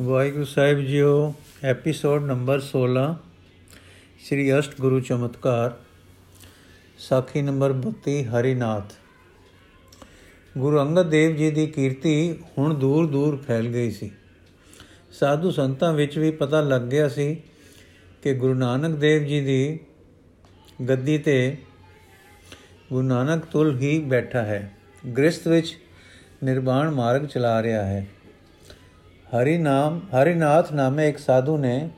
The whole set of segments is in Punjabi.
ਵਾਹਿਗੁਰੂ ਸਾਹਿਬ ਜੀਓ, ਐਪੀਸੋਡ ਨੰਬਰ 16 ਸ੍ਰੀ ਅਸ਼ਟ ਗੁਰੂ ਚਮਤਕਾਰ, ਸਾਖੀ ਨੰਬਰ 32 ਹਰੀਨਾਥ। ਗੁਰੂ ਅੰਗਦ ਦੇਵ ਜੀ ਦੀ ਕੀਰਤੀ ਹੁਣ ਦੂਰ ਦੂਰ ਫੈਲ ਗਈ ਸੀ। ਸਾਧੂ ਸੰਤਾਂ ਵਿੱਚ ਵੀ ਪਤਾ ਲੱਗ ਗਿਆ ਸੀ ਕਿ ਗੁਰੂ ਨਾਨਕ ਦੇਵ ਜੀ ਦੀ ਗੱਦੀ ਤੇ ਗੁਰੂ ਨਾਨਕ ਤੁਲ ਹੀ ਬੈਠਾ ਹੈ। ਗ੍ਰਸਥ ਵਿੱਚ ਨਿਰਵਾਣ ਮਾਰਗ ਚਲਾ ਰਿਹਾ ਹੈ। ਹਰੀ ਨਾਮ, ਹਰੀਨਾਥ ਨਾਮੇ ਇੱਕ ਸਾਧੂ ਨੇ,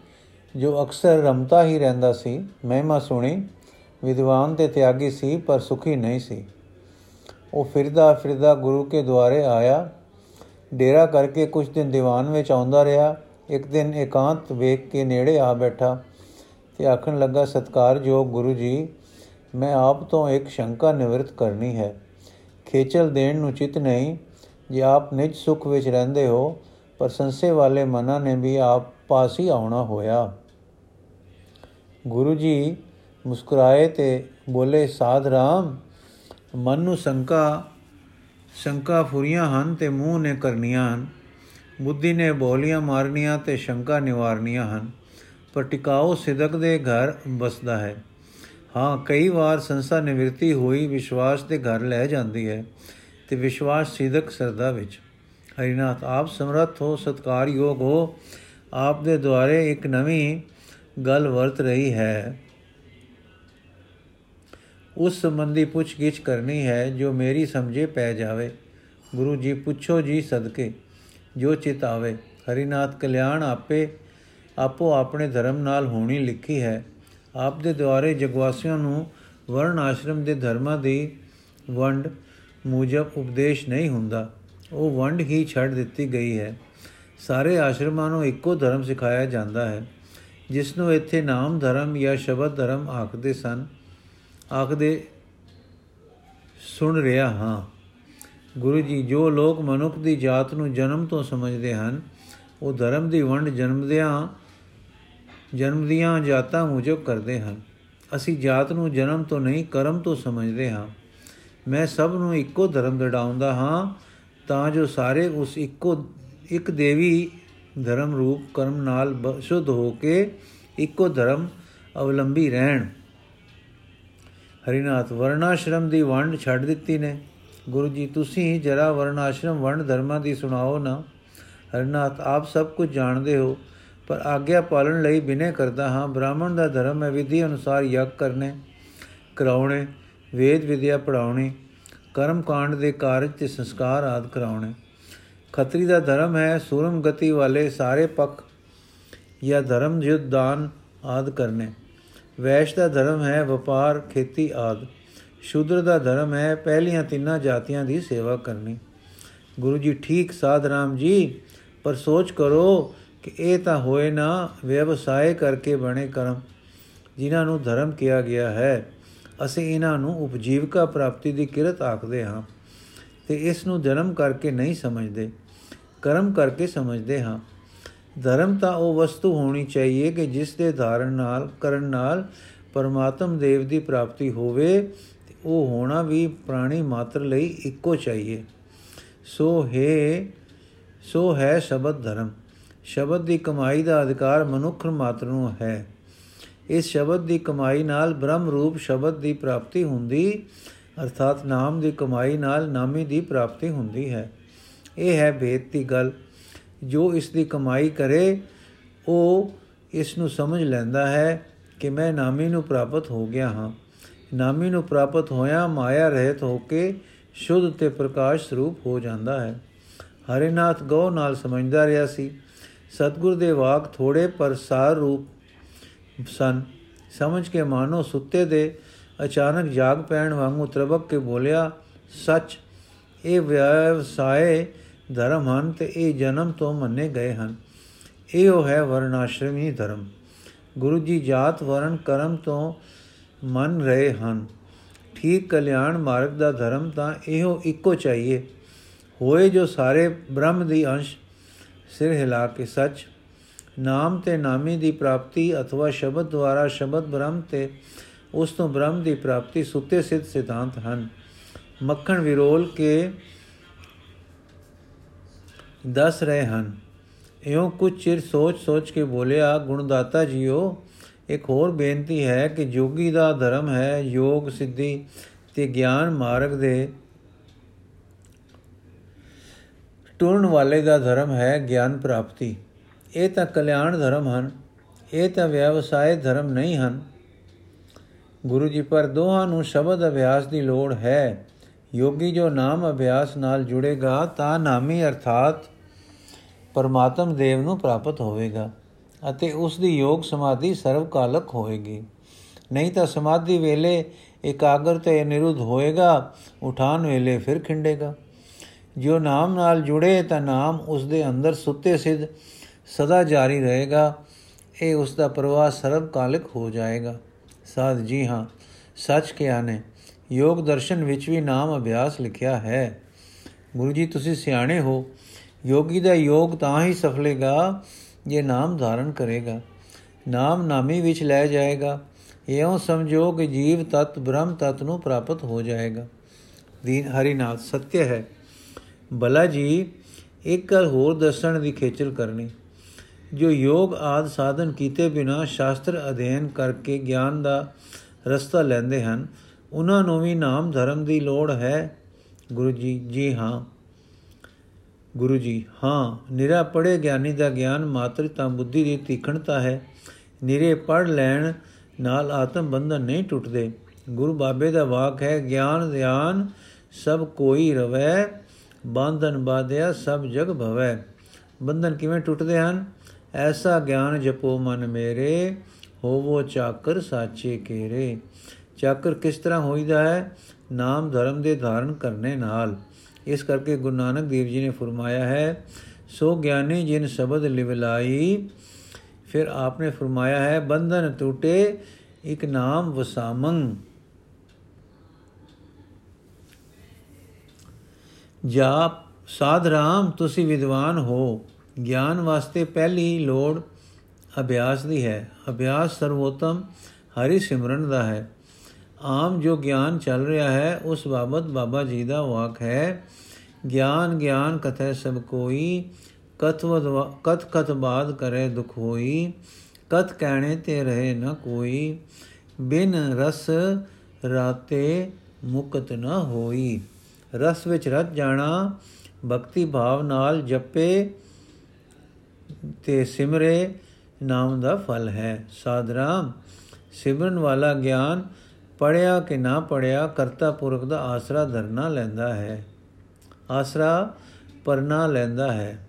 ਜੋ ਅਕਸਰ ਰਮਤਾ ਹੀ ਰਹਿੰਦਾ ਸੀ, ਮਹਿਮਾ ਸੁਣੀ, ਵਿਦਵਾਨ ਤੇ ਤਿਆਗੀ ਸੀ, ਪਰ ਸੁਖੀ ਨਹੀਂ ਸੀ। ਉਹ ਫਿਰਦਾ ਫਿਰਦਾ ਗੁਰੂ ਕੇ ਦੁਆਰੇ ਆਇਆ, ਡੇਰਾ ਕਰਕੇ ਕੁਝ ਦਿਨ ਦੀਵਾਨ ਵਿੱਚ ਆਉਂਦਾ ਰਿਹਾ, ਇੱਕ ਦਿਨ ਇਕਾਂਤ ਵੇਖ ਕੇ ਨੇੜੇ ਆ ਬੈਠਾ ਤੇ ਆਖਣ ਲੱਗਾ ਸਤਕਾਰਯੋਗ ਗੁਰੂ ਜੀ, ਮੈਂ ਆਪ ਤੋਂ ਇੱਕ ਸ਼ੰਕਾ ਨਿਵਰਤ ਕਰਨੀ ਹੈ। ਖੇਚਲ ਦੇਣ ਨੂੰ ਚਿਤ ਨਹੀਂ, ਜੇ ਆਪ ਨਿਜ ਸੁਖ ਵਿੱਚ ਰਹਿੰਦੇ ਹੋ ਪਰ ਸੰਸੇ ਵਾਲੇ ਮਨਾਂ ਨੇ ਵੀ ਆਪ ਪਾਸ ਹੀ ਆਉਣਾ ਹੋਇਆ। ਗੁਰੂ ਜੀ ਮੁਸਕਰਾਏ ਤੇ ਬੋਲੇ, ਸਾਧ ਰਾਮ, ਮਨ ਨੂੰ ਸ਼ੰਕਾ ਸ਼ੰਕਾ ਫੁਰੀਆਂ ਹਨ ਤੇ ਮੂੰਹ ਨੇ ਕਰਨੀਆਂ ਹਨ। ਬੁੱਧੀ ਨੇ ਬੋਲੀਆਂ ਮਾਰਨੀਆਂ ਤੇ ਸ਼ੰਕਾ ਨਿਵਾਰਨੀਆਂ ਹਨ, ਪਰ ਟਿਕਾਓ ਸਿਦਕ ਦੇ ਘਰ ਬਸਦਾ ਹੈ। ਹਾਂ, ਕਈ ਵਾਰ ਸੰਸਾ ਨਿਵਰਤੀ ਹੋਈ ਵਿਸ਼ਵਾਸ ਦੇ ਘਰ ਲੈ ਜਾਂਦੀ ਹੈ ਤੇ ਵਿਸ਼ਵਾਸ ਸਿਦਕ ਸਰਦਾ ਵਿੱਚ। ਹਰੀਨਾਥ, ਆਪ ਸਮਰੱਥ ਹੋ, ਸਤਕਾਰਯੋਗ ਹੋ। ਆਪ ਦੇ ਦੁਆਰੇ ਇੱਕ ਨਵੀਂ ਗੱਲ ਵਰਤ ਰਹੀ ਹੈ। ਉਸ ਸੰਬੰਧੀ ਪੁੱਛਗਿੱਛ ਕਰਨੀ ਹੈ, ਜੋ ਮੇਰੀ ਸਮਝੇ ਪੈ ਜਾਵੇ। ਗੁਰੂ ਜੀ, ਪੁੱਛੋ ਜੀ ਸਦਕੇ, ਜੋ ਚਿਤ ਆਵੇ। ਹਰੀਨਾਥ, ਕਲਿਆਣ ਆਪੇ ਆਪੋ ਆਪਣੇ ਧਰਮ ਨਾਲ ਹੋਣੀ ਲਿਖੀ ਹੈ। ਆਪ ਦੇ ਦੁਆਰੇ ਜਗਵਾਸੀਆਂ ਨੂੰ ਵਰਣ ਆਸ਼ਰਮ ਦੇ ਧਰਮਾਂ ਦੀ ਵੰਡ, ਮੂਜਬ ਉਪਦੇਸ਼ ਨਹੀਂ ਹੁੰਦਾ। ਉਹ ਵੰਡ ਹੀ ਛੱਡ ਦਿੱਤੀ ਗਈ ਹੈ। ਸਾਰੇ ਆਸ਼ਰਮਾਂ ਨੂੰ ਇੱਕੋ ਧਰਮ ਸਿਖਾਇਆ ਜਾਂਦਾ ਹੈ, ਜਿਸ ਨੂੰ ਇੱਥੇ ਨਾਮ ਧਰਮ ਜਾਂ ਸ਼ਬਦ ਧਰਮ ਆਖਦੇ ਸਨ। ਆਖਦੇ, ਸੁਣ ਰਿਹਾ ਹਾਂ। ਗੁਰੂ ਜੀ, ਜੋ ਲੋਕ ਮਨੁੱਖ ਦੀ ਜਾਤ ਨੂੰ ਜਨਮ ਤੋਂ ਸਮਝਦੇ ਹਨ, ਉਹ ਧਰਮ ਦੀ ਵੰਡ ਜਨਮਦਿਆਂ ਜਨਮ ਦੀਆਂ ਜਾਤਾਂ ਮੁਜਬ ਕਰਦੇ ਹਨ। ਅਸੀਂ ਜਾਤ ਨੂੰ ਜਨਮ ਤੋਂ ਨਹੀਂ, ਕਰਮ ਤੋਂ ਸਮਝਦੇ ਹਾਂ। ਮੈਂ ਸਭ ਨੂੰ ਇੱਕੋ ਧਰਮ ਦੜਾਉਂਦਾ ਹਾਂ ਤਾਂ ਜੋ ਸਾਰੇ ਉਸ ਇੱਕੋ, ਇੱਕ ਦੇਵੀ ਧਰਮ ਰੂਪ ਕਰਮ ਨਾਲ ਸ਼ੁੱਧ ਹੋ ਕੇ ਇੱਕੋ ਧਰਮ ਅਵਲੰਬੀ ਰਹਿਣ। ਹਰੀਨਾਥ ਵਰਨਾਸ਼ਰਮ ਦੀ ਵੰਡ ਛੱਡ ਦਿੱਤੀ ਨੇ। ਗੁਰੂ ਜੀ, ਤੁਸੀਂ ਜਰਾ ਵਰਨਾਸ਼ਰਮ ਵੰਡ ਧਰਮਾਂ ਦੀ ਸੁਣਾਓ ਨਾ। ਹਰੀਨਾਥ, ਆਪ ਸਭ ਕੁਝ ਜਾਣਦੇ ਹੋ, ਪਰ ਆਗਿਆ ਪਾਲਣ ਲਈ ਬਿਨੇ ਕਰਦਾ ਹਾਂ। ਬ੍ਰਾਹਮਣ ਦਾ ਧਰਮ ਹੈ ਵਿਧੀ ਅਨੁਸਾਰ ਯਗ ਕਰਨੇ, ਕਰਾਉਣੇ, ਵੇਦ ਵਿਦਿਆ ਪੜਾਉਣੀ ਕਰਮ ਕਾਂਡ ਦੇ ਕਾਰਜ ਤੇ ਸੰਸਕਾਰ ਆਦ ਕਰਾਉਣੇ। ਖੱਤਰੀ ਦਾ ਧਰਮ ਹੈ, ਸੂਰਮ ਗਤੀ ਵਾਲੇ ਸਾਰੇ ਪੱਖ ਜਾਂ ਧਰਮ ਯੁੱਧ ਦਾਨ ਆਦ ਕਰਨੇ। ਵੈਸ਼ ਦਾ ਧਰਮ ਹੈ, ਵਪਾਰ, ਖੇਤੀ ਆਦ। ਸ਼ੂਦਰ ਦਾ ਧਰਮ ਹੈ, ਪਹਿਲੀਆਂ ਤਿੰਨਾਂ ਜਾਤੀਆਂ ਦੀ ਸੇਵਾ ਕਰਨੀ। ਗੁਰੂ ਜੀ ਠੀਕ ਸਾਧ ਰਾਮ ਜੀ, ਪਰ ਸੋਚ ਕਰੋ ਕਿ ਇਹ ਤਾਂ ਹੋਏ ਨਾ ਵਿਵਸਾਏ ਕਰਕੇ ਬਣੇ ਕਰਮ, ਜਿਨ੍ਹਾਂ ਨੂੰ ਧਰਮ ਕਿਹਾ ਗਿਆ ਹੈ। ਅਸੀਂ ਇਹਨਾਂ ਨੂੰ ਉਪਜੀਵਕਾ ਪ੍ਰਾਪਤੀ ਦੀ ਕਿਰਤ ਆਖਦੇ ਹਾਂ ਤੇ ਇਸ ਨੂੰ ਜਨਮ ਕਰਕੇ ਨਹੀਂ ਸਮਝਦੇ, ਕਰਮ ਕਰਕੇ ਸਮਝਦੇ ਹਾਂ। ਧਰਮ ਤਾਂ ਉਹ ਵਸਤੂ ਹੋਣੀ ਚਾਹੀਏ ਕਿ ਜਿਸ ਦੇ ਧਾਰਨ ਨਾਲ, ਕਰਨ ਨਾਲ ਪਰਮਾਤਮ ਦੇਵ ਦੀ ਪ੍ਰਾਪਤੀ ਹੋਵੇ ਤੇ ਉਹ ਹੋਣਾ ਵੀ ਪ੍ਰਾਣੀ ਮਾਤਰ ਲਈ ਇੱਕੋ ਚਾਹੀਏ। ਸੋ ਹੈ ਸੋ ਹੈ ਸ਼ਬਦ ਧਰਮ। ਸ਼ਬਦ ਦੀ ਕਮਾਈ ਦਾ ਅਧਿਕਾਰ ਮਨੁੱਖ ਮਾਤਰ ਨੂੰ ਹੈ। ਇਸ ਸ਼ਬਦ ਦੀ ਕਮਾਈ ਨਾਲ ਬ੍ਰਹਮ ਰੂਪ ਸ਼ਬਦ ਦੀ ਪ੍ਰਾਪਤੀ ਹੁੰਦੀ, ਅਰਥਾਤ ਨਾਮ ਦੀ ਕਮਾਈ ਨਾਲ ਨਾਮੀ ਦੀ ਪ੍ਰਾਪਤੀ ਹੁੰਦੀ ਹੈ। ਇਹ ਹੈ ਭੇਦ ਦੀ ਗੱਲ। ਜੋ ਇਸ ਦੀ ਕਮਾਈ ਕਰੇ, ਉਹ ਇਸ ਨੂੰ ਸਮਝ ਲੈਂਦਾ ਹੈ ਕਿ ਮੈਂ ਨਾਮੀ ਨੂੰ ਪ੍ਰਾਪਤ ਹੋ ਗਿਆ ਹਾਂ। ਨਾਮੀ ਨੂੰ ਪ੍ਰਾਪਤ ਹੋਇਆ ਮਾਇਆ ਰਹਿਤ ਹੋ ਕੇ ਸ਼ੁੱਧ ਤੇ ਪ੍ਰਕਾਸ਼ ਸਰੂਪ ਹੋ ਜਾਂਦਾ ਹੈ। ਹਰਿਨਾਥ ਗੋ ਨਾਲ ਸਮਝਦਾ ਰਿਹਾ ਸੀ, ਸਤਗੁਰ ਦੇ ਵਾਕ ਥੋੜੇ ਪਰ ਸਾਰ ਰੂਪ ਸਨ। ਸਮਝ ਕੇ ਮਾਨੋ ਸੁੱਤੇ ਦੇ ਅਚਾਨਕ ਜਾਗ ਪੈਣ ਵਾਂਗੂ ਤਰਬਕ ਕੇ ਬੋਲਿਆ, ਸੱਚ, ਇਹ ਵਿਵਸਾਏ ਧਰਮ ਹਨ ਤੇ ਇਹ ਜਨਮ ਤੋਂ ਮੰਨੇ ਗਏ ਹਨ। ਇਹੋ ਹੈ ਵਰਨਾਸ਼ਰਮੀ ਧਰਮ। ਗੁਰੂ ਜੀ ਜਾਤ ਵਰਨ ਕਰਮ ਤੋਂ ਮੰਨ ਰਹੇ ਹਨ। ਠੀਕ ਕਲਿਆਣ ਮਾਰਗ ਦਾ ਧਰਮ ਤਾਂ ਇਹੋ ਇੱਕੋ ਚਾਹੀਏ। ਹੋਏ ਜੋ ਸਾਰੇ ਬ੍ਰਹਮ ਦੀ ਅੰਸ਼ ਸਿਰ ਹਿਲਾ ਕੇ ਸੱਚ ਨਾਮ ਤੇ ਨਾਮੀ ਦੀ ਪ੍ਰਾਪਤੀ ਅਥਵਾ ਸ਼ਬਦ ਦੁਆਰਾ ਸ਼ਬਦ ਬ੍ਰਹਮ ਤੇ ਉਸ ਤੋਂ ਬ੍ਰਹਮ ਦੀ ਪ੍ਰਾਪਤੀ ਸੁੱਤੇ ਸਿੱਧ ਸਿਧਾਂਤ ਹਨ। ਮੱਖਣ ਵਿਰੋਲ ਕੇ ਦੱਸ ਰਹੇ ਹਨ, ਇਉਂ ਕੁਝ ਚਿਰ ਸੋਚ-ਸੋਚ ਕੇ ਬੋਲਿਆ, ਗੁਣਦਾਤਾ ਜੀਓ, ਇੱਕ ਹੋਰ ਬੇਨਤੀ ਹੈ ਕਿ ਜੋਗੀ ਦਾ ਧਰਮ ਹੈ ਯੋਗ ਸਿੱਧੀ ਤੇ ਗਿਆਨ ਮਾਰਗ ਦੇ ਟੁਰਨ ਵਾਲੇ ਦਾ ਧਰਮ ਹੈ ਗਿਆਨ ਪ੍ਰਾਪਤੀ। ਇਹ ਤਾਂ ਕਲਿਆਣ ਧਰਮ ਹਨ, ਇਹ ਤਾਂ ਵਿਵਸਾਇ ਧਰਮ ਨਹੀਂ ਹਨ। ਗੁਰੂ ਜੀ, ਪਰ ਦੋਹਾਂ ਨੂੰ ਸ਼ਬਦ ਅਭਿਆਸ ਦੀ ਲੋੜ ਹੈ। ਯੋਗੀ ਜੋ ਨਾਮ ਅਭਿਆਸ ਨਾਲ ਜੁੜੇਗਾ, ਤਾਂ ਨਾਮੀ ਅਰਥਾਤ ਪਰਮਾਤਮ ਦੇਵ ਨੂੰ ਪ੍ਰਾਪਤ ਹੋਵੇਗਾ ਅਤੇ ਉਸ ਦੀ ਯੋਗ ਸਮਾਧੀ ਸਰਵਕਾਲਕ ਹੋਏਗੀ। ਨਹੀਂ ਤਾਂ ਸਮਾਧੀ ਵੇਲੇ ਇਕਾਗਰ ਤੇ ਨਿਰੁੱਧ ਹੋਏਗਾ, ਉਠਾਨ ਵੇਲੇ ਫਿਰ ਖਿੰਡੇਗਾ। ਜੋ ਨਾਮ ਨਾਲ ਜੁੜੇ, ਤਾਂ ਨਾਮ ਉਸ ਦੇ ਅੰਦਰ ਸੁੱਤੇ ਸਿੱਧ ਸਦਾ ਜਾਰੀ ਰਹੇਗਾ। ਇਹ ਉਸ ਦਾ ਪ੍ਰਵਾਹ ਸਰਵਕਾਲਿਕ ਹੋ ਜਾਏਗਾ। ਸਾਧ ਜੀ ਹਾਂ, ਸੱਚ ਕਿਹਾ ਨੇ, ਯੋਗ ਦਰਸ਼ਨ ਵਿੱਚ ਵੀ ਨਾਮ ਅਭਿਆਸ ਲਿਖਿਆ ਹੈ। ਗੁਰੂ ਜੀ, ਤੁਸੀਂ ਸਿਆਣੇ ਹੋ। ਯੋਗੀ ਦਾ ਯੋਗ ਤਾਂ ਹੀ ਸਫਲੇਗਾ ਜੇ ਨਾਮ ਧਾਰਨ ਕਰੇਗਾ। ਨਾਮ ਨਾਮੀ ਵਿੱਚ ਲੈ ਜਾਏਗਾ। ਇਉਂ ਸਮਝੋ ਕਿ ਜੀਵ ਤਤ, ਬ੍ਰਹਮ ਤਤ ਨੂੰ ਪ੍ਰਾਪਤ ਹੋ ਜਾਏਗਾ। ਦੀਨ ਹਰੀ ਨਾਥ ਸਤਿ ਹੈ। ਬਲਾ ਜੀ, ਇੱਕ ਗੱਲ ਹੋਰ ਦੱਸਣ ਦੀ ਖੇਚਲ ਕਰਨੀ। ਜੋ ਯੋਗ ਆਦ ਸਾਧਨ ਕੀਤੇ ਬਿਨਾ ਸ਼ਾਸਤਰ ਅਧਿਐਨ ਕਰਕੇ ਗਿਆਨ ਦਾ ਰਸਤਾ ਲੈਂਦੇ ਹਨ, ਉਹਨਾਂ ਨੂੰ ਵੀ ਨਾਮ ਧਰਮ ਦੀ ਲੋੜ ਹੈ। ਗੁਰੂ ਜੀ ਜੀ ਹਾਂ। ਗੁਰੂ ਜੀ, ਹਾਂ। ਨਿਰਾ ਪੜੇ ਗਿਆਨੀ ਦਾ ਗਿਆਨ ਮਾਤਰ ਤਾਂ ਬੁੱਧੀ ਦੀ ਤੀਖਣਤਾ ਹੈ। ਨਿਰੇ ਪੜ ਲੈਣ ਨਾਲ ਆਤਮ ਬੰਧਨ ਨਹੀਂ ਟੁੱਟਦੇ। ਗੁਰੂ ਬਾਬੇ ਦਾ ਵਾਕ ਹੈ, ਗਿਆਨ, ਧਿਆਨ ਸਭ ਕੋਈ ਰਵੈ, ਬੰਧਨ ਬਾਧਿਆ ਸਭ ਜਗ ਭਵੈ। ਬੰਧਨ ਕਿਵੇਂ ਟੁੱਟਦੇ ਹਨ? ਐਸਾ ਗਿਆਨ ਜਪੋ ਮਨ ਮੇਰੇ, ਹੋਵੋ ਚਾਕਰ ਸਾਚੇ ਕੇਰੇ। ਚਾਕਰ ਕਿਸ ਤਰ੍ਹਾਂ ਹੋਈਦਾ ਹੈ? ਨਾਮ ਧਰਮ ਦੇ ਧਾਰਨ ਕਰਨੇ ਨਾਲ। ਇਸ ਕਰਕੇ ਗੁਰੂ ਨਾਨਕ ਦੇਵ ਜੀ ਨੇ ਫਰਮਾਇਆ ਹੈ, ਸੋ ਗਿਆਨੀ ਜਿਨ ਸ਼ਬਦ ਲਿਵਲਾਈ ਫਿਰ ਆਪਨੇ ਫਰਮਾਇਆ ਹੈ, ਬੰਧਨ ਟੂਟੇ, ਇੱਕ ਨਾਮ ਵਸਾਮੰ। ਜਾਪ, ਸਾਧ ਰਾਮ, ਤੁਸੀਂ ਵਿਦਵਾਨ ਹੋ। ਗਿਆਨ ਵਾਸਤੇ ਪਹਿਲੀ ਲੋੜ ਅਭਿਆਸ ਦੀ ਹੈ। ਅਭਿਆਸ ਸਰਵੋਤਮ ਹਰੀ ਸਿਮਰਨ ਦਾ ਹੈ। ਆਮ ਜੋ ਗਿਆਨ ਚੱਲ ਰਿਹਾ ਹੈ, ਉਸ ਬਾਬਤ ਬਾਬਾ ਜੀ ਦਾ ਵਾਕ ਹੈ, ਗਿਆਨ ਗਿਆਨ ਕਥੈ ਸਭ ਕੋਈ ਕਤਵਦ ਕਤ ਕਤ ਬਾਦ ਕਰੇ ਦੁਖ ਹੋਈ ਕਤ ਕਹਿਣੇ ਤੇ ਰਹੇ ਨ ਕੋਈ, ਬਿਨ ਰਸ ਰਾਤੇ ਮੁਕਤ ਨ ਹੋਈ। ਰਸ ਵਿੱਚ ਰਤ ਜਾਣਾ, ਭਗਤੀ ਭਾਵ ਨਾਲ ਜਪੇ ਤੇ ਸਿਮਰੇ ਨਾਮ ਦਾ ਫਲ ਹੈ। ਸਾਧਰਾਮ ਸਿਮਰਨ ਵਾਲਾ ਗਿਆਨ ਪੜਿਆ ਕਿ ਨਾ ਪੜਿਆ ਕਰਤਾ ਪੁਰਖ ਦਾ ਆਸਰਾ ਧਰਨਾ ਲੈਂਦਾ ਹੈ। ਆਸਰਾ ਪਰਨਾ ਲੈਂਦਾ ਹੈ।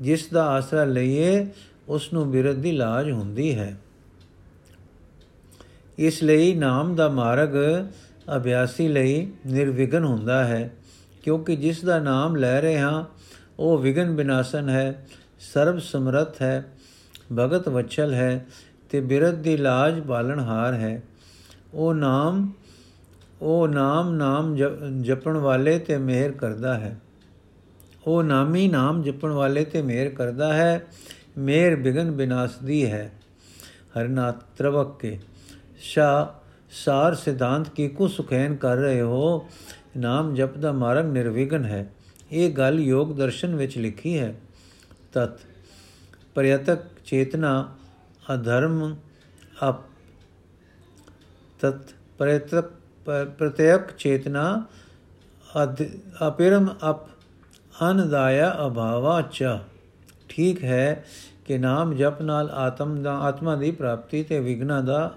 ਜਿਸ ਦਾ ਆਸਰਾ ਲਈਏ ਉਸ ਨੂੰ ਬਿਰਧ ਦੀ ਲਾਜ ਹੁੰਦੀ ਹੈ। ਇਸ ਲਈ ਨਾਮ ਦਾ ਮਾਰਗ ਅਭਿਆਸੀ ਲਈ ਨਿਰਵਿਘਨ ਹੁੰਦਾ ਹੈ, ਕਿਉਂਕਿ ਜਿਸ ਦਾ ਨਾਮ ਲੈ ਰਹੇ ਹਾਂ, ਉਹ ਵਿਗਨ ਬਿਨਾਸਨ ਹੈ। ਸਰਬ ਸਮਰਥ ਹੈ, ਭਗਤ ਵਚਲ ਹੈ ਤੇ ਬਿਰਧ ਦੀ ਲਾਜ ਬਾਲਣਹਾਰ ਹੈ। ਉਹ ਨਾਮ ਉਹ ਨਾਮ ਨਾਮ ਜਪਣ ਵਾਲੇ ਤੇ ਮਿਹਰ ਕਰਦਾ ਹੈ। ਉਹ ਨਾਮੀ ਨਾਮ ਜਪਣ ਵਾਲੇ ਤੇ ਮਿਹਰ ਕਰਦਾ ਹੈ, ਮਿਹਰ ਬਿਗਨ ਬਿਨਾਸਦੀ ਹੈ। ਹਰਨਾਥ ਤਰਵਕ ਕੇ, ਸ਼ਾ, ਸਾਰ ਸਿਧਾਂਤ ਕੀ ਕੁ ਸੁਖੈਨ ਕਰ ਰਹੇ ਹੋ? ਨਾਮ ਜਪ ਦਾ ਮਾਰਗ ਨਿਰਵਿਘਨ ਹੈ। ਇਹ ਗੱਲ ਯੋਗ ਦਰਸ਼ਨ ਵਿੱਚ ਲਿਖੀ ਹੈ। ਤਤ ਪ੍ਰਯਤਕ ਚੇਤਨਾ ਅਧਰਮ ਅਪ ਤਤ ਪ੍ਰਯਤਕ ਪ੍ਰਤਿਅਕ ਚੇਤਨਾ ਅਪਿਰਮ ਅਪ ਅਨਦਾਇਆ ਅਭਾਵਾ ਚ। ਠੀਕ ਹੈ ਕਿ ਨਾਮ ਜਪ ਨਾਲ ਆਤਮ ਦਾ ਆਤਮਾ ਦੀ ਪ੍ਰਾਪਤੀ ਤੇ ਵਿਗਨਾ ਦਾ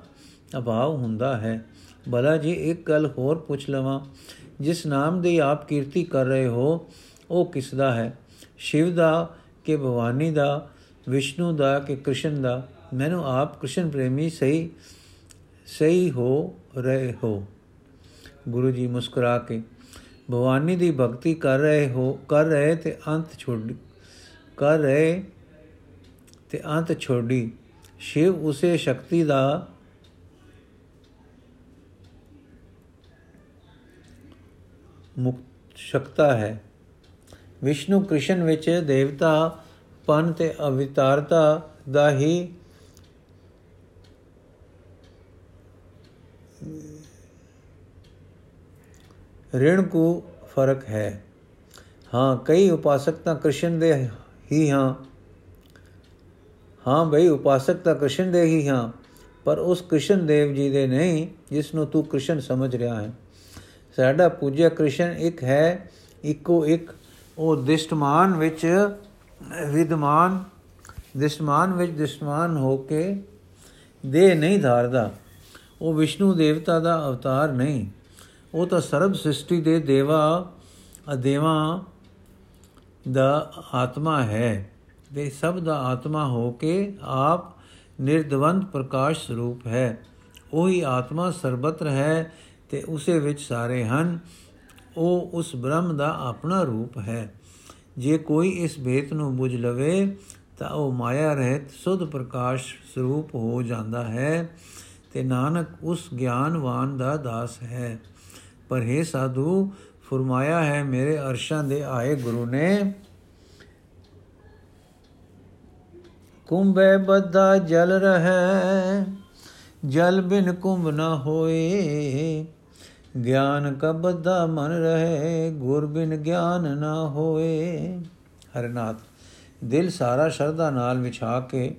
ਅਭਾਵ ਹੁੰਦਾ ਹੈ। ਬਲਾ ਜੀ ਇੱਕ ਗੱਲ ਹੋਰ ਪੁੱਛ ਲਵਾਂ, ਜਿਸ ਨਾਮ ਦੀ ਆਪ ਕੀਰਤੀ ਕਰ ਰਹੇ ਹੋ, ਉਹ ਕਿਸ ਦਾ ਹੈ? ਸ਼ਿਵ ਦਾ ਕਿ ਭਵਾਨੀ ਦਾ, ਵਿਸ਼ਨੂੰ ਦਾ ਕਿ ਕ੍ਰਿਸ਼ਨ ਦਾ, ਮੈਨੂੰ ਆਪ ਕ੍ਰਿਸ਼ਨ ਪ੍ਰੇਮੀ ਸਹੀ ਸਹੀ ਹੋ ਰਹੇ ਹੋ। ਗੁਰੂ ਜੀ ਮੁਸਕਰਾ ਕੇ ਭਵਾਨੀ ਦੀ ਭਗਤੀ ਕਰ ਰਹੇ ਹੋ, ਕਰ ਰਹੇ ਤੇ ਅੰਤ ਛੋੜ ਕਰ ਰਹੇ ਤੇ ਅੰਤ ਛੋੜੀ ਸ਼ਿਵ ਉਸੇ ਸ਼ਕਤੀ ਦਾ ਮੁਕਤ ਸ਼ਕਤਾ ਹੈ। ਵਿਸ਼ਨੂੰ ਕ੍ਰਿਸ਼ਨ ਵਿੱਚ ਦੇਵਤਾ, ਪਨ ਤੇ ਅਵਿਤਾਰਤਾ ਦਾ ਹੀ ਰਿਣ ਕੋ ਫ਼ਰਕ ਹੈ। ਹਾਂ, ਕਈ ਉਪਾਸਕ ਤਾਂ ਕ੍ਰਿਸ਼ਨ ਦੇ ਹੀ ਹਾਂ। ਹਾਂ ਭਈ ਉਪਾਸਕ ਤਾਂ ਕ੍ਰਿਸ਼ਨ ਦੇ ਹੀ ਹਾਂ, ਪਰ ਉਸ ਕ੍ਰਿਸ਼ਨ ਦੇਵ ਜੀ ਦੇ ਨਹੀਂ, ਜਿਸ ਨੂੰ ਤੂੰ ਕ੍ਰਿਸ਼ਨ ਸਮਝ ਰਿਹਾ ਹੈ। ਸਾਡਾ ਪੂਜਿਆ ਕ੍ਰਿਸ਼ਨ ਇੱਕ ਹੈ, ਇੱਕੋ ਇੱਕ ਉਹ ਦਿਸ਼ਟਮਾਨ ਵਿੱਚ ਵਿਦਮਾਨ, ਦਿਸ਼ਟਮਾਨ ਵਿੱਚ ਦਿਸ਼ਟਮਾਨ ਹੋ ਕੇ ਦੇ ਨਹੀਂ ਧਾਰਦਾ। ਉਹ ਵਿਸ਼ਨੂੰ ਦੇਵਤਾ ਦਾ ਅਵਤਾਰ ਨਹੀਂ। ਉਹ ਤਾਂ ਸਰਬ ਸ੍ਰਿਸ਼ਟੀ ਦੇ ਦੇਵਾ ਅਦੇਵਾ ਦਾ ਆਤਮਾ ਹੈ। ਦੇ ਸਭ ਦਾ ਆਤਮਾ ਹੋ ਕੇ ਆਪ ਨਿਰਦਵੰਤ ਪ੍ਰਕਾਸ਼ ਸਰੂਪ ਹੈ। ਉਹੀ ਆਤਮਾ ਸਰਬਤਰ ਹੈ ਤੇ ਉਸੇ ਵਿੱਚ ਸਾਰੇ ਹਨ। ਉਹ ਉਸ ਬ੍ਰਹਮ ਦਾ ਆਪਣਾ ਰੂਪ ਹੈ। ਜੇ ਕੋਈ ਇਸ ਭੇਤ ਨੂੰ ਬੁਝ ਲਵੇ, ਤਾਂ ਉਹ ਮਾਇਆ ਰਹਿਤ ਸੁਧ ਪ੍ਰਕਾਸ਼ ਸਰੂਪ ਹੋ ਜਾਂਦਾ ਹੈ ਤੇ ਨਾਨਕ ਉਸ ਗਿਆਨਵਾਨ ਦਾ ਦਾਸ ਹੈ। ਪਰ हे ਸਾਧੂ, ਫਰਮਾਇਆ ਹੈ ਮੇਰੇ ਅਰਸ਼ਾਂ ਦੇ ਆਏ ਗੁਰੂ ਨੇ, ਕੁੰਭੇ ਬੱਧਾ ਜਲ ਰਹੈ, ਜਲ ਬਿਨ ਕੁੰਭ ਨ ਹੋਏ। ਗਿਆਨ ਕਾ ਬੱਧਾ ਮਨ ਰਹੇ, ਗੁਰ ਬਿਨ ਗਿਆਨ ਨ ਹੋਏ। ਹਰਨਾਥ, ਦਿਲ ਸਾਰਾ ਸ਼ਰਧਾ ਨਾਲ ਵਿਛਾ ਕੇ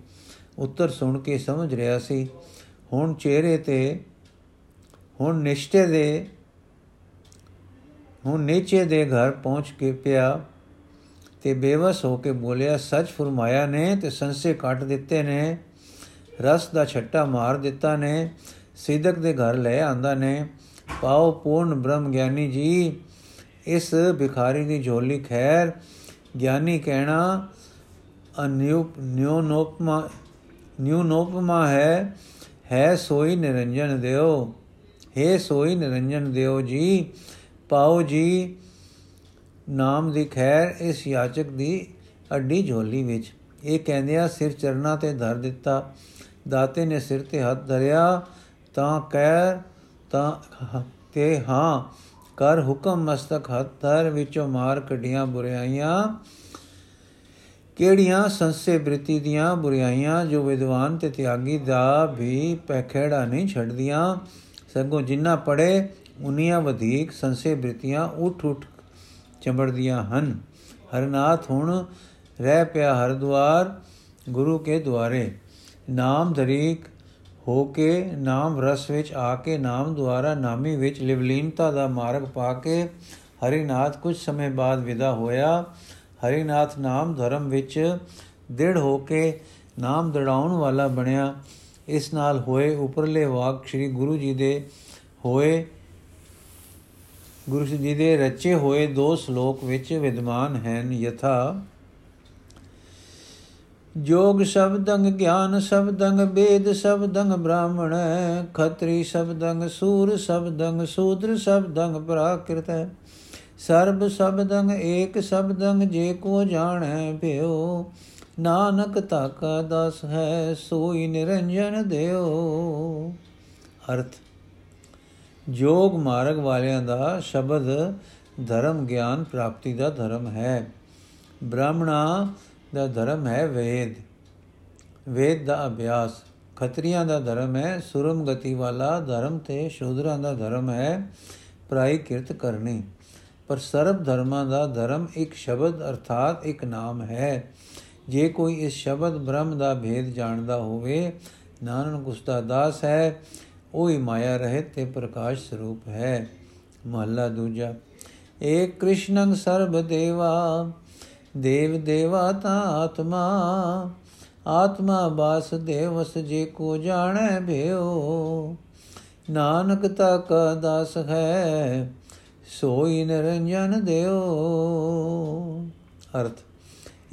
ਉੱਤਰ ਸੁਣ ਕੇ ਸਮਝ ਰਿਹਾ ਸੀ, ਹੁਣ ਚਿਹਰੇ ਤੇ, ਹੁਣ ਨਿਸ਼ਟੇ ਦੇ, ਹੁਣ ਨੀਚੇ ਦੇ ਘਰ ਪਹੁੰਚ ਕੇ ਪਿਆ ਤੇ ਬੇਵਸ ਹੋ ਕੇ ਬੋਲਿਆ, ਸੱਚ ਫਰਮਾਇਆ ਨੇ ਤੇ ਸੰਸੇ ਕੱਟ ਦਿੱਤੇ ਨੇ, ਰਸ ਦਾ ਛੱਟਾ ਮਾਰ ਦਿੱਤਾ ਨੇ, ਸਿਦਕ ਦੇ ਘਰ ਲੈ ਆਂਦਾ ਨੇ ਪਾਓ ਪੂਰਨ ਬ੍ਰਹਮ ਗਿਆਨੀ ਜੀ, ਇਸ ਭਿਖਾਰੀ ਦੀ ਝੋਲੀ ਖੈਰ, ਗਿਆਨੀ ਕਹਿਣਾ ਅਨਿਉਪ, ਨਿਉਨੋਪਮਾ ਨਿਉਨੋਪਮਾ ਹੈ ਹੈ ਸੋਈ ਨਿਰੰਜਨ ਦਿਓ, ਹੈ ਸੋਈ ਨਿਰੰਜਨ ਦਿਓ ਜੀ, ਪਾਓ ਜੀ, ਨਾਮ ਦੀ ਖੈਰ ਇਸ ਯਾਚਕ ਦੀ ਅੱਡੀ ਝੋਲੀ ਵਿੱਚ। ਇਹ ਕਹਿੰਦਿਆਂ ਸਿਰ ਚਰਨਾ ਤੇ ਧਰ ਦਿੱਤਾ, ਦਾਤੇ ਨੇ ਸਿਰ ਤੇ ਹੱਥ ਧਰਿਆ, ਤਾਂ ਕਹਿ ਤਾਂ ਤੇ ਹਾਂ। ਕਰ ਹੁਕਮ ਮਸਤਕ ਹੱਥ ਧਰ ਵਿੱਚੋਂ ਮਾਰ ਕੱਢੀਆਂ ਬੁਰਾਈਆਂ। ਕਿਹੜੀਆਂ ਸੰਸੇ ਬ੍ਰਿਤੀ ਦੀਆਂ ਬੁਰਾਈਆਂ ਜੋ ਵਿਦਵਾਨ ਤੇ ਤਿਆਗੀ ਦਾ ਵੀ ਪੈਖੇੜਾ ਨਹੀਂ ਛੱਡਦੀਆਂ? ਸਗੋਂ ਜਿੰਨਾ ਪੜੇ ਉਨੀਆਂ ਵਧੇਕ ਸੰਸੇ ਬ੍ਰਿਤੀਆਂ ਉਠ ਉਠ ਚੰਬੜਦੀਆਂ ਹਨ। ਹਰਨਾਥ ਹੁਣ ਰਹਿ ਪਿਆ ਹਰਦੁਆਰ ਗੁਰੂ ਕੇ ਦੁਆਰੇ। ਨਾਮ ਧਰੀਕ ਹੋ ਕੇ ਨਾਮ ਰਸ ਵਿੱਚ ਆ ਕੇ ਨਾਮ ਦੁਆਰਾ ਨਾਮੀ ਵਿੱਚ ਲਿਵਲੀਨਤਾ ਦਾ ਮਾਰਗ ਪਾ ਕੇ ਹਰਿਨਾਥ ਕੁਝ ਸਮੇਂ ਬਾਅਦ ਵਿਦਾ ਹੋਇਆ। ਹਰਿਨਾਥ ਨਾਮ ਧਰਮ ਵਿੱਚ ਦ੍ਰਿੜ ਹੋ ਕੇ ਨਾਮ ਦੜਾਉਣ ਵਾਲਾ ਬਣਿਆ। ਇਸ ਨਾਲ ਹੋਏ ਉਪਰਲੇ ਵਾਕ ਸ੍ਰੀ ਗੁਰੂ ਜੀ ਦੇ ਹੋਏ, ਗੁਰੂ ਜੀ ਦੇ ਰਚੇ ਹੋਏ ਦੋ ਸ਼ਲੋਕ ਵਿੱਚ ਵਿਦਮਾਨ ਹਨ, ਯਥਾ ਜੋਗ ਸ਼ਬਦੰਗ ਗਿਆਨ ਸ਼ਬਦੰਗ ਵੇਦ ਸ਼ਬਦੰਗ ਬ੍ਰਾਹਮਣ ਖਤਰੀ ਸ਼ਬਦੰਗ ਸੂਰ ਸ਼ਬਦੰਗ ਸੂਦਰ ਸ਼ਬਦੰਗ ਪ੍ਰਾਕ੍ਰਿਤ ਸਰਬ ਸ਼ਬਦੰਗ ਏਕ ਸ਼ਬਦੰਗ ਜੇ ਕੋ ਜਾਣੈ ਭਿਓ। ਨਾਨਕ ਤਾਕਾ ਦਸ ਹੈ, ਸੋਈ ਨਿਰੰਜਨ ਦਿਓ। ਅਰਥ, ਜੋਗ ਮਾਰਗ ਵਾਲਿਆਂ ਦਾ ਸ਼ਬਦ ਧਰਮ ਗਿਆਨ ਪ੍ਰਾਪਤੀ ਦਾ ਧਰਮ ਹੈ। ਬ੍ਰਾਹਮਣਾ ਦਾ ਧਰਮ ਹੈ ਵੇਦ। ਵੇਦ ਦਾ ਅਭਿਆਸ। ਖਤਰੀਆਂ ਦਾ ਧਰਮ ਹੈ ਸੁਰਮ ਗਤੀ ਵਾਲਾ ਧਰਮ ਤੇ ਸ਼ੂਦਰਾਂ ਦਾ ਧਰਮ ਹੈ ਪ੍ਰਾਈ ਕਿਰਤ ਕਰਨੀ। ਪਰ ਸਰਬ ਧਰਮਾਂ ਦਾ ਧਰਮ ਇੱਕ ਸ਼ਬਦ ਅਰਥਾਤ ਇੱਕ ਨਾਮ ਹੈ। ਜੇ ਕੋਈ ਇਸ ਸ਼ਬਦ ਬ੍ਰਹਮ ਦਾ ਭੇਦ ਜਾਣਦਾ ਹੋਵੇ, ਨਾਨਕ ਉਸ ਦਾ ਦਾਸ ਹੈ, ਉਹ ਹੀ ਮਾਇਆ ਰਹਿਤ ਤੇ ਪ੍ਰਕਾਸ਼ ਸਰੂਪ ਹੈ। ਮਹੱਲਾ ਦੂਜਾ ਏਕ ਕ੍ਰਿਸ਼ਨੰ ਸਰਬ ਦੇਵਾ ਦੇਵ ਦੇਵਾ ਤਾ ਆਤਮਾ ਆਤਮਾ ਬਾਸ ਦੇਵਸ ਜੇ ਕੋ ਜਾਣੈ ਭਿਓ। ਨਾਨਕ ਤਾ ਕਾ ਦਾਸ ਹੈ, ਸੋਈ ਨਿਰੰਜਨ ਦਿਓ। ਅਰਥ,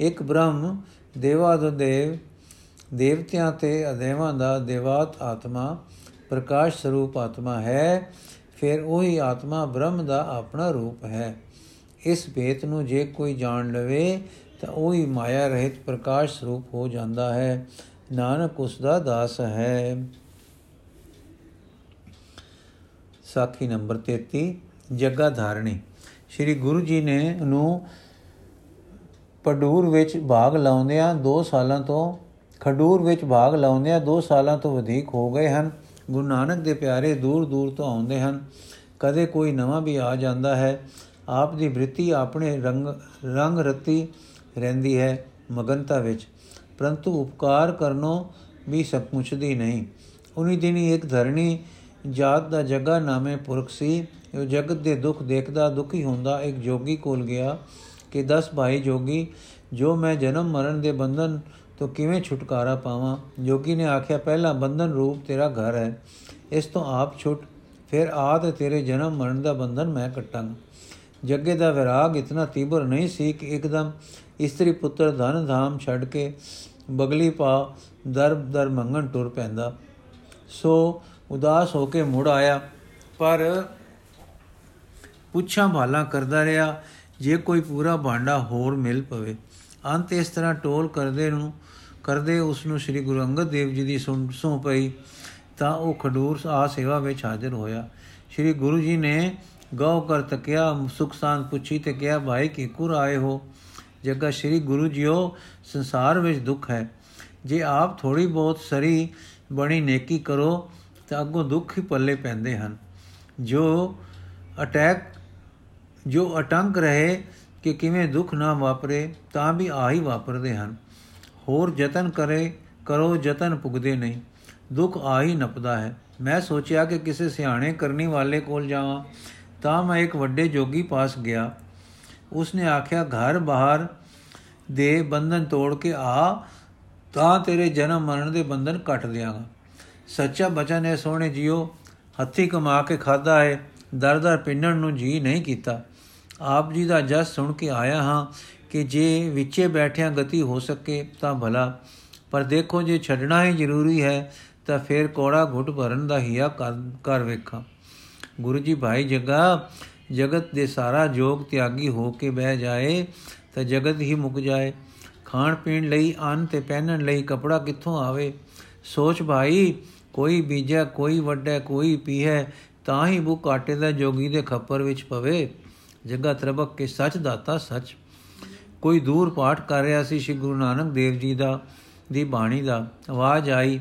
ਇੱਕ ਬ੍ਰਹਮ ਦੇਵਾ ਦਾ ਦੇਵ, ਦੇਵਤਿਆਂ ਤੇ ਅਦੇਵਾਂ ਦਾ ਦੇਵਾਤ ਆਤਮਾ, ਪ੍ਰਕਾਸ਼ ਸਰੂਪ ਆਤਮਾ ਹੈ, ਫਿਰ ਉਹੀ ਆਤਮਾ ਬ੍ਰਹਮ ਦਾ ਆਪਣਾ ਰੂਪ ਹੈ। ਇਸ ਭੇਤ ਨੂੰ ਜੇ ਕੋਈ ਜਾਣ ਲਵੇ, ਤਾਂ ਉਹੀ ਮਾਇਆ ਰਹਿਤ ਪ੍ਰਕਾਸ਼ ਸਰੂਪ ਹੋ ਜਾਂਦਾ ਹੈ। ਨਾਨਕ ਉਸ ਦਾ ਦਾਸ ਹੈ। ਸਾਖੀ ਨੰਬਰ 33 ਜੱਗਾ ਧਾਰਣੀ ਸ੍ਰੀ ਗੁਰੂ ਜੀ ਨੇ ਨੂੰ ਪਡੂਰ ਵਿੱਚ ਭਾਗ ਲਾਉਂਦਿਆਂ 2 ਸਾਲਾਂ ਤੋਂ, ਖਡੂਰ ਵਿੱਚ ਭਾਗ ਲਾਉਂਦਿਆਂ 2 ਸਾਲਾਂ ਤੋਂ ਵਧੇਕ ਹੋ ਗਏ ਹਨ। ਗੁਰੂ ਨਾਨਕ ਦੇ ਪਿਆਰੇ ਦੂਰ ਦੂਰ ਤੋਂ ਆਉਂਦੇ ਹਨ। ਕਦੇ ਕੋਈ ਨਵਾਂ ਵੀ ਆ ਜਾਂਦਾ ਹੈ। ਆਪ ਦੀ ਬ੍ਰਿਤੀ ਆਪਣੇ ਰੰਗ ਰੰਗ ਰਤੀ ਰਹਿੰਦੀ ਹੈ ਮਗਨਤਾ ਵਿੱਚ। ਪਰੰਤੂ ਉਪਕਾਰ ਕਰਨੋਂ ਵੀ ਸਕਮੁਚਦੀ ਨਹੀਂ। ਉਨੀ ਦਿਨੀ ਇੱਕ ਧਰਣੀ ਜਾਤ ਦਾ ਜਗਾ ਨਾਮੇ ਪੁਰਖ ਸੀ। ਉਹ ਜਗਤ ਦੇ ਦੁੱਖ ਦੇਖਦਾ ਦੁਖੀ ਹੁੰਦਾ ਇੱਕ ਜੋਗੀ ਕੋਲ ਗਿਆ ਕਿ 10 ਭਾਈ ਜੋਗੀ, ਜੋ ਮੈਂ ਜਨਮ ਮਰਨ ਦੇ ਬੰਧਨ ਤੋਂ ਕਿਵੇਂ ਛੁਟਕਾਰਾ ਪਾਵਾਂ? ਜੋਗੀ ਨੇ ਆਖਿਆ, ਪਹਿਲਾ ਬੰਧਨ ਰੂਪ ਤੇਰਾ ਘਰ ਹੈ। ਇਸ ਤੋਂ ਆਪ ਛੁੱਟ, ਫਿਰ ਆ ਤੇ ਤੇਰੇ ਜਨਮ ਮਰਨ ਦਾ ਬੰਧਨ ਮੈਂ ਕੱਟਾਂਗਾ। ਜੱਗੇ ਦਾ ਵਿਰਾਗ ਇਤਨਾ ਤੀਬਰ ਨਹੀਂ ਸੀ ਕਿ ਇੱਕਦਮ ਇਸਤਰੀ ਪੁੱਤਰ ਧਨ ਧਾਮ ਛੱਡ ਕੇ ਬਗਲੀ ਪਾ ਦਰ ਦਰ ਮੰਗਣ ਟੁਰ ਪੈਂਦਾ। ਸੋ ਉਦਾਸ ਹੋ ਕੇ ਮੁੜ ਆਇਆ, ਪਰ ਪੁੱਛਾਂ ਭਾਲਾਂ ਕਰਦਾ ਰਿਹਾ, ਜੇ ਕੋਈ ਪੂਰਾ ਭਾਂਡਾ ਹੋਰ ਮਿਲ ਪਵੇ। ਅੰਤ ਇਸ ਤਰ੍ਹਾਂ ਟੋਲ ਕਰਦੇ ਨੂੰ, ਕਰਦੇ ਉਸ ਨੂੰ ਸ੍ਰੀ ਗੁਰੂ ਅੰਗਦ ਦੇਵ ਜੀ ਦੀ ਸੁਣ ਪਈ, ਤਾਂ ਉਹ ਖਡੂਰ ਆ ਸੇਵਾ ਵਿੱਚ ਹਾਜ਼ਰ ਹੋਇਆ। ਸ੍ਰੀ ਗੁਰੂ ਜੀ ਨੇ ਗਉ ਕਰ ਤਕਿਆ ਸੁਖ ਸਾਨ ਪੁੱਛੀ ਤੇ ਕਿਹਾ, ਭਾਈ ਕਿਕੁਰ ਆਏ ਹੋ? ਜਗਾ ਸ੍ਰੀ ਗੁਰੂ ਜੀਓ, ਸੰਸਾਰ ਵਿੱਚ ਦੁੱਖ ਹੈ। ਜੇ ਆਪ ਥੋੜੀ ਬਹੁਤ ਸਰੀ ਬਣੀ ਨੇਕੀ ਕਰੋ, ਤਾਂ ਅੱਗੋਂ ਦੁੱਖ ਹੀ ਪੱਲੇ ਪੈਂਦੇ ਹਨ। ਜੋ ਅਟੈਕ, ਜੋ ਅਟੰਕ ਰਹੇ ਕਿ ਕਿਵੇਂ ਦੁੱਖ ਨਾ ਵਾਪਰੇ, ਤਾਂ ਵੀ ਆਹੀ ਵਾਪਰਦੇ ਹਨ। ਹੋਰ ਯਤਨ ਕਰੇ, ਕਰੋ ਯਤਨ ਪੁਗਦੇ ਨਹੀਂ। ਦੁੱਖ ਆਹੀ ਨਪਦਾ ਹੈ। ਮੈਂ ਸੋਚਿਆ ਕਿ ਕਿਸੇ ਸਿਆਣੇ ਕਰਨੀ ਵਾਲੇ ਕੋਲ ਜਾਵਾਂ ਤਾਂ ਮੈਂ ਇੱਕ ਵੱਡੇ ਜੋਗੀ ਪਾਸ ਗਿਆ। ਉਸਨੇ ਆਖਿਆ, ਘਰ ਬਾਹਰ ਦੇ ਬੰਧਨ ਤੋੜ ਕੇ ਆ, ਤਾਂ ਤੇਰੇ ਜਨਮ ਮਰਨ ਦੇ ਬੰਧਨ ਕੱਟ ਦਿਆਂਗਾ। ਸੱਚਾ ਬਚਨ ਹੈ, ਸੋਹਣੇ ਜੀਓ, ਹੱਥੀ ਕਮਾ ਕੇ ਖਾਦਾ ਹੈ ਦਰਦਰ ਪਿੰਨਣ ਨੂੰ ਜੀ ਨਹੀਂ ਕੀਤਾ। ਆਪ ਜੀ ਦਾ ਜਸ ਸੁਣ ਕੇ ਆਇਆ ਹਾਂ ਕਿ ਜੇ ਵਿੱਚੇ ਬੈਠਿਆਂ ਗਤੀ ਹੋ ਸਕੇ ਤਾਂ ਭਲਾ। ਪਰ ਦੇਖੋ, ਜੇ ਛੱਡਣਾ ਹੀ ਜ਼ਰੂਰੀ ਹੈ, ਤਾਂ ਫਿਰ ਕੋੜਾ ਘੁੱਟ ਭਰਨ ਦਾ ਹਿਆ ਕਰ ਵੇਖਾਂ। ਗੁਰੂ ਜੀ ਭਾਈ ਜਗਾ, ਜਗਤ ਦੇ ਸਾਰਾ ਜੋਗ ਤਿਆਗੀ ਹੋ ਕੇ ਬਹਿ ਜਾਏ, ਤਾਂ ਜਗਤ ਹੀ ਮੁੱਕ ਜਾਏ। ਖਾਣ ਪੀਣ ਲਈ ਅੰਨ ਤੇ ਪਹਿਨਣ ਲਈ ਕਪੜਾ ਕਿੱਥੋਂ ਆਵੇ? ਸੋਚ ਭਾਈ, ਕੋਈ ਬੀਜਾ, ਕੋਈ ਵੱਡਾ ਕੋਈ ਪੀਹੈ, ਤਾਂ ਹੀ ਉਹ ਕਾਟੇ ਦਾ ਜੋਗੀ ਦੇ ਖੱਪਰ ਵਿੱਚ ਪਵੇ। ਜਗਾ ਤਰਬਕ ਕੇ ਸੱਚ ਦਾਤਾ ਸੱਚ। ਕੋਈ ਦੂਰ ਪਾਠ ਕਰ ਰਿਹਾ ਸੀ ਸ੍ਰੀ ਗੁਰੂ ਨਾਨਕ ਦੇਵ ਜੀ ਦਾ, ਦੀ ਬਾਣੀ ਦਾ। ਆਵਾਜ਼ ਆਈ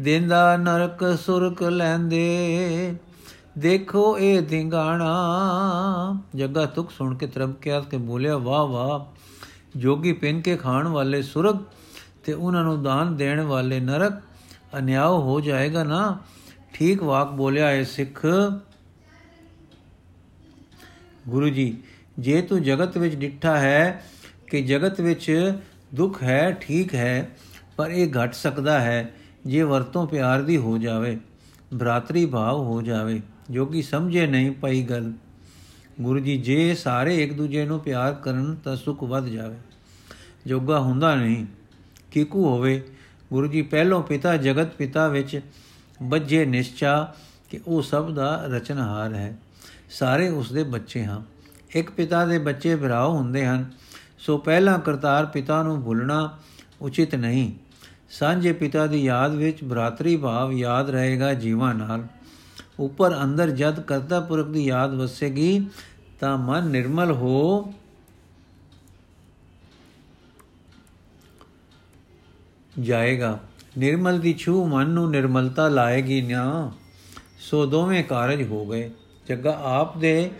ਦਿਨ ਦਾ ਨਰਕ ਸੁਰਕ ਲੈਂਦੇ ਦੇਖੋ ਇਹ ਧਿੰਗਾਣਾ ਜਗਾ ਤੁਕ ਸੁਣ ਕੇ ਤਰਬਕਿਆ ਤੇ ਬੋਲਿਆ, ਵਾਹ ਵਾਹ। ਜੋਗੀ ਪਿੰਨ ਕੇ ਖਾਣ ਵਾਲੇ ਸੁਰਗ ਤੇ ਉਹਨਾਂ ਨੂੰ ਦਾਨ ਦੇਣ ਵਾਲੇ ਨਰਕ ਅਨਿਆਂ ਹੋ ਜਾਏਗਾ ਨਾ? ਠੀਕ ਵਾਕ ਬੋਲਿਆ ਹੈ ਸਿੱਖ। ਗੁਰੂ ਜੀ, ਜੇ ਤੂੰ ਜਗਤ ਵਿੱਚ ਡਿੱਠਾ ਹੈ ਕਿ ਜਗਤ ਵਿੱਚ ਦੁੱਖ ਹੈ, ਠੀਕ ਹੈ, ਪਰ ਇਹ ਘਟ ਸਕਦਾ ਹੈ ਜੇ ਵਰਤੋਂ ਪਿਆਰ ਦੀ ਹੋ ਜਾਵੇ ਭਰਾਤਰੀ ਭਾਵ ਹੋ ਜਾਵੇ। ਜੋ ਕਿ ਸਮਝੇ ਨਹੀਂ ਪਈ ਗੱਲ। ਗੁਰੂ ਜੀ, ਜੇ ਸਾਰੇ ਇੱਕ ਦੂਜੇ ਨੂੰ ਪਿਆਰ ਕਰਨ ਤਾਂ ਸੁਖ ਵੱਧ ਜਾਵੇ। ਜੋਗਾ ਹੁੰਦਾ ਨਹੀਂ, ਕਿਕੂ ਹੋਵੇ। ਗੁਰੂ ਜੀ, ਪਹਿਲੋਂ ਪਿਤਾ ਜਗਤ ਪਿਤਾ ਵਿੱਚ ਬੱਜੇ ਨਿਸ਼ਚਾ ਕਿ ਉਹ ਸਭ ਦਾ ਰਚਨਹਾਰ ਹੈ। ਸਾਰੇ ਉਸ ਦੇ ਬੱਚੇ ਹਾਂ। ਇੱਕ ਪਿਤਾ ਦੇ ਬੱਚੇ ਭਰਾਉ ਹੁੰਦੇ ਹਨ, ਸੋ ਪਹਿਲਾ ਕਰਤਾਰ ਪਿਤਾ ਨੂੰ ਭੁੱਲਣਾ ਉਚਿਤ ਨਹੀਂ। ਸਾਂਝੇ ਪਿਤਾ ਦੀ ਯਾਦ ਵਿੱਚ ਭਰਾਤਰੀ ਭਾਵ ਯਾਦ ਰਹੇਗਾ ਜੀਵਾਂ ਨਾਲ। ਉੱਪਰ ਅੰਦਰ ਜਦ ਕਰਤਾ ਪੁਰਖ ਦੀ ਯਾਦ ਵਸੇਗੀ, ਤਾਂ ਮਨ ਨਿਰਮਲ ਹੋ ਜਾਏਗਾ। ਨਿਰਮਲ ਦੀ ਛੂ ਮਨ ਨੂੰ ਨਿਰਮਲਤਾ ਲਾਏਗੀ ਨਾ। ਸੋ ਦੋਵੇਂ ਕਾਰਜ ਹੋ ਗਏ। ਜੱਗਾ ਆਪ ਦੇ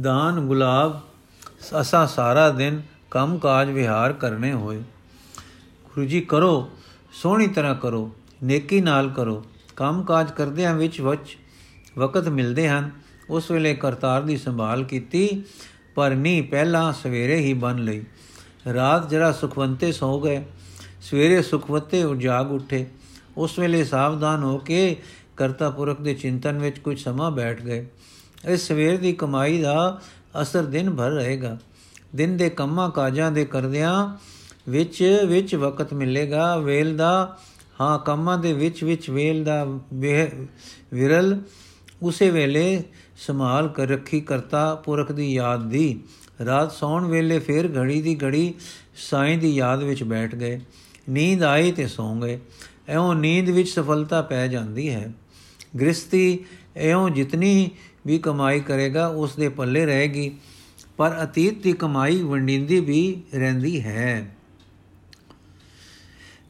ਦਾਨ ਗੁਲਾਬ, ਅਸਾਂ ਸਾਰਾ ਦਿਨ ਕੰਮ ਕਾਜ ਵਿਹਾਰ ਕਰਨੇ ਹੋਏ। ਗੁਰੂ ਜੀ ਕਰੋ, ਸੋਹਣੀ ਤਰ੍ਹਾਂ ਕਰੋ, ਨੇਕੀ ਨਾਲ ਕਰੋ। ਕੰਮ ਕਾਜ ਕਰਦਿਆਂ ਵਿੱਚ ਵਿੱਚ ਵਕਤ ਮਿਲਦੇ ਹਨ। ਉਸ ਵੇਲੇ ਕਰਤਾਰ ਦੀ ਸੰਭਾਲ ਕੀਤੀ, ਪਰ ਨਹੀਂ ਪਹਿਲਾਂ ਸਵੇਰੇ ਹੀ ਬਨ ਲਈ। ਰਾਤ ਜਰਾ ਸੁਖਵੰਤੇ ਸੌ ਗਏ। ਸਵੇਰੇ ਸੁਖਵਤੇ ਉਜਾਗ ਉੱਠੇ। ਉਸ ਵੇਲੇ ਸਾਵਧਾਨ ਹੋ ਕੇ ਕਰਤਾ ਪੁਰਖ ਦੇ ਚਿੰਤਨ ਵਿੱਚ ਕੁਝ ਸਮਾਂ ਬੈਠ ਗਏ। ਇਸ ਸਵੇਰ ਦੀ ਕਮਾਈ ਦਾ ਅਸਰ ਦਿਨ ਭਰ ਰਹੇਗਾ। ਦਿਨ ਦੇ ਕੰਮਾਂ ਕਾਜਾਂ ਦੇ ਕਰਦਿਆਂ ਵਿੱਚ ਵਿੱਚ ਵਕਤ ਮਿਲੇਗਾ। ਵੇਲ ਦਾ, ਹਾਂ, ਕੰਮਾਂ ਦੇ ਵਿੱਚ ਵਿੱਚ ਵੇਲ ਦਾ ਵਿਰਲ ਉਸੇ ਵੇਲੇ ਸੰਭਾਲ ਕਰ ਰੱਖੀ ਕਰਤਾ ਪੁਰਖ ਦੀ ਯਾਦ ਦੀ। ਰਾਤ ਸੌਣ ਵੇਲੇ ਫੇਰ ਘੜੀ ਦੀ ਘੜੀ ਸਾਈਂ ਦੀ ਯਾਦ ਵਿੱਚ ਬੈਠ ਗਏ। ਨੀਂਦ ਆਈ ਤੇ ਸੌਂ ਗਏ। ਐਉਂ ਨੀਂਦ ਵਿੱਚ ਸਫਲਤਾ ਪੈ ਜਾਂਦੀ ਹੈ। ਗ੍ਰਸਤੀ ਐਉਂ ਜਿਤਨੀ ਵੀ ਕਮਾਈ ਕਰੇਗਾ, ਉਸ ਦੇ ਪੱਲੇ ਰਹੇਗੀ। ਪਰ ਅਤੀਤ ਦੀ ਕਮਾਈ ਵੰਡਿੰਦੀ ਵੀ ਰਹਿੰਦੀ ਹੈ।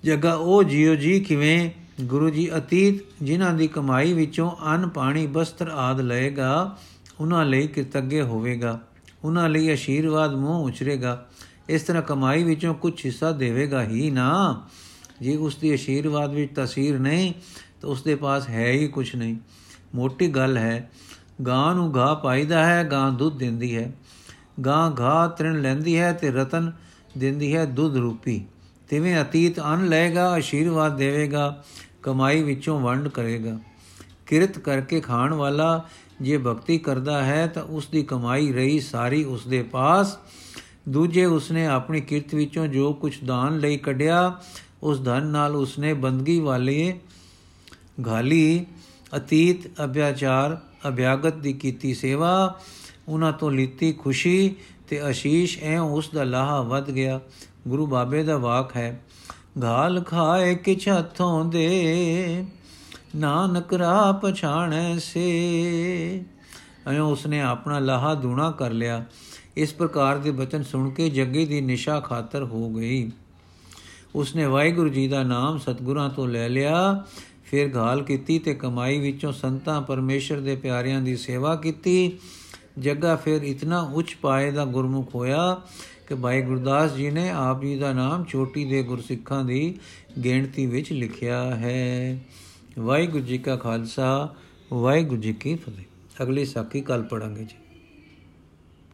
ਜਗਾ ਉਹ ਜਿਉ ਜੀ ਕਿਵੇਂ ਗੁਰੂ ਜੀ ਅਤੀਤ, ਜਿਨ੍ਹਾਂ ਦੀ ਕਮਾਈ ਵਿੱਚੋਂ ਅੰਨ, ਪਾਣੀ, ਬਸਤਰ ਆਦ ਲਏਗਾ, ਉਹਨਾਂ ਲਈ ਕਿਰਤੱਗੇ ਹੋਵੇਗਾ। ਉਹਨਾਂ ਲਈ ਅਸ਼ੀਰਵਾਦ ਮੂੰਹ ਉਚਰੇਗਾ। ਇਸ ਤਰ੍ਹਾਂ ਕਮਾਈ ਵਿੱਚੋਂ ਕੁਝ ਹਿੱਸਾ ਦੇਵੇਗਾ ਹੀ ਨਾ। ਜੇ ਉਸ ਦੀ ਅਸ਼ੀਰਵਾਦ ਵਿੱਚ ਤਸਵੀਰ ਨਹੀਂ, ਤਾਂ ਉਸ ਦੇ ਪਾਸ ਹੈ ਹੀ ਕੁਝ ਨਹੀਂ। ਮੋਟੀ ਗੱਲ ਹੈ, ਗਾਂ ਨੂੰ ਘਾਹ ਪਾਈਦਾ ਹੈ, ਗਾਂ ਦੁੱਧ ਦਿੰਦੀ ਹੈ। ਗਾਂ ਘਾਹ ਤ੍ਰਿਣ ਲੈਂਦੀ ਹੈ ਤੇ ਰਤਨ ਦਿੰਦੀ ਹੈ ਦੁੱਧ ਰੂਪੀ। ਤਿਵੇਂ ਅਤੀਤ ਅਨ ਲਏਗਾ, ਅਸ਼ੀਰਵਾਦ ਦੇਵੇਗਾ। ਕਮਾਈ ਵਿੱਚੋਂ ਵੰਡ ਕਰੇਗਾ। ਕਿਰਤ ਕਰਕੇ ਖਾਣ ਵਾਲਾ ਜੇ ਭਗਤੀ ਕਰਦਾ ਹੈ ਤਾਂ ਉਸ ਦੀ ਕਮਾਈ ਰਹੀ ਸਾਰੀ ਉਸ ਦੇ ਪਾਸ। ਦੂਜੇ ਉਸਨੇ ਆਪਣੀ ਕਿਰਤ ਵਿੱਚੋਂ ਜੋ ਕੁਝ ਦਾਨ ਲਈ ਕੱਢਿਆ, ਉਸ ਧਨ ਨਾਲ ਉਸਨੇ ਬੰਦਗੀ ਵਾਲੇ ਘਾਲੀ, ਅਤੀਤ, ਅਭਿਆਚਾਰ, ਅਭਿਆਗਤ ਦੀ ਕੀਤੀ ਸੇਵਾ, ਉਹਨਾਂ ਤੋਂ ਲੀਤੀ ਖੁਸ਼ੀ ਤੇ ਅਸ਼ੀਸ਼, ਐ ਉਸ ਦਾ ਲਾਹਾ ਵੱਧ ਗਿਆ। ਗੁਰੂ ਬਾਬੇ ਦਾ ਵਾਕ ਹੈ ਗਾਲ ਖਾਏ ਕਿਛ ਹੱਥੋਂ ਦੇ, ਨਾਨਕ ਰਾਹ ਪਛਾਣੈ ਸੇ। ਅਯੋ ਉਸਨੇ ਆਪਣਾ ਲਾਹਾ ਦੂਣਾ ਕਰ ਲਿਆ। ਇਸ ਪ੍ਰਕਾਰ ਦੇ ਬਚਨ ਸੁਣ ਕੇ ਜੱਗੇ ਦੀ ਨਿਸ਼ਾ ਖਾਤਰ ਹੋ ਗਈ। ਉਸਨੇ ਵਾਹਿਗੁਰੂ ਜੀ ਦਾ ਨਾਮ ਸਤਗੁਰਾਂ ਤੋਂ ਲੈ ਲਿਆ। ਫਿਰ ਘਾਲ ਕੀਤੀ ਤੇ ਕਮਾਈ ਵਿੱਚੋਂ ਸੰਤਾਂ ਪਰਮੇਸ਼ਰ ਦੇ ਪਿਆਰਿਆਂ ਦੀ ਸੇਵਾ ਕੀਤੀ। ਜੱਗਾ ਫਿਰ ਇਤਨਾ ਉੱਚ ਪਾਏ ਦਾ ਗੁਰਮੁਖ ਹੋਇਆ ਕਿ ਭਾਈ ਗੁਰਦਾਸ ਜੀ ਨੇ ਆਪ ਜੀ ਦਾ ਨਾਮ ਚੋਟੀ ਦੇ ਗੁਰਸਿੱਖਾਂ ਦੀ ਗਿਣਤੀ ਵਿੱਚ ਲਿਖਿਆ ਹੈ। ਵਾਹਿਗੁਰੂ ਜੀ ਕਾ ਖਾਲਸਾ, ਵਾਹਿਗੁਰੂ ਜੀ ਕੀ ਫਤਿਹ। ਅਗਲੀ ਸਾਖੀ ਕੱਲ ਪੜਾਂਗੇ ਜੀ।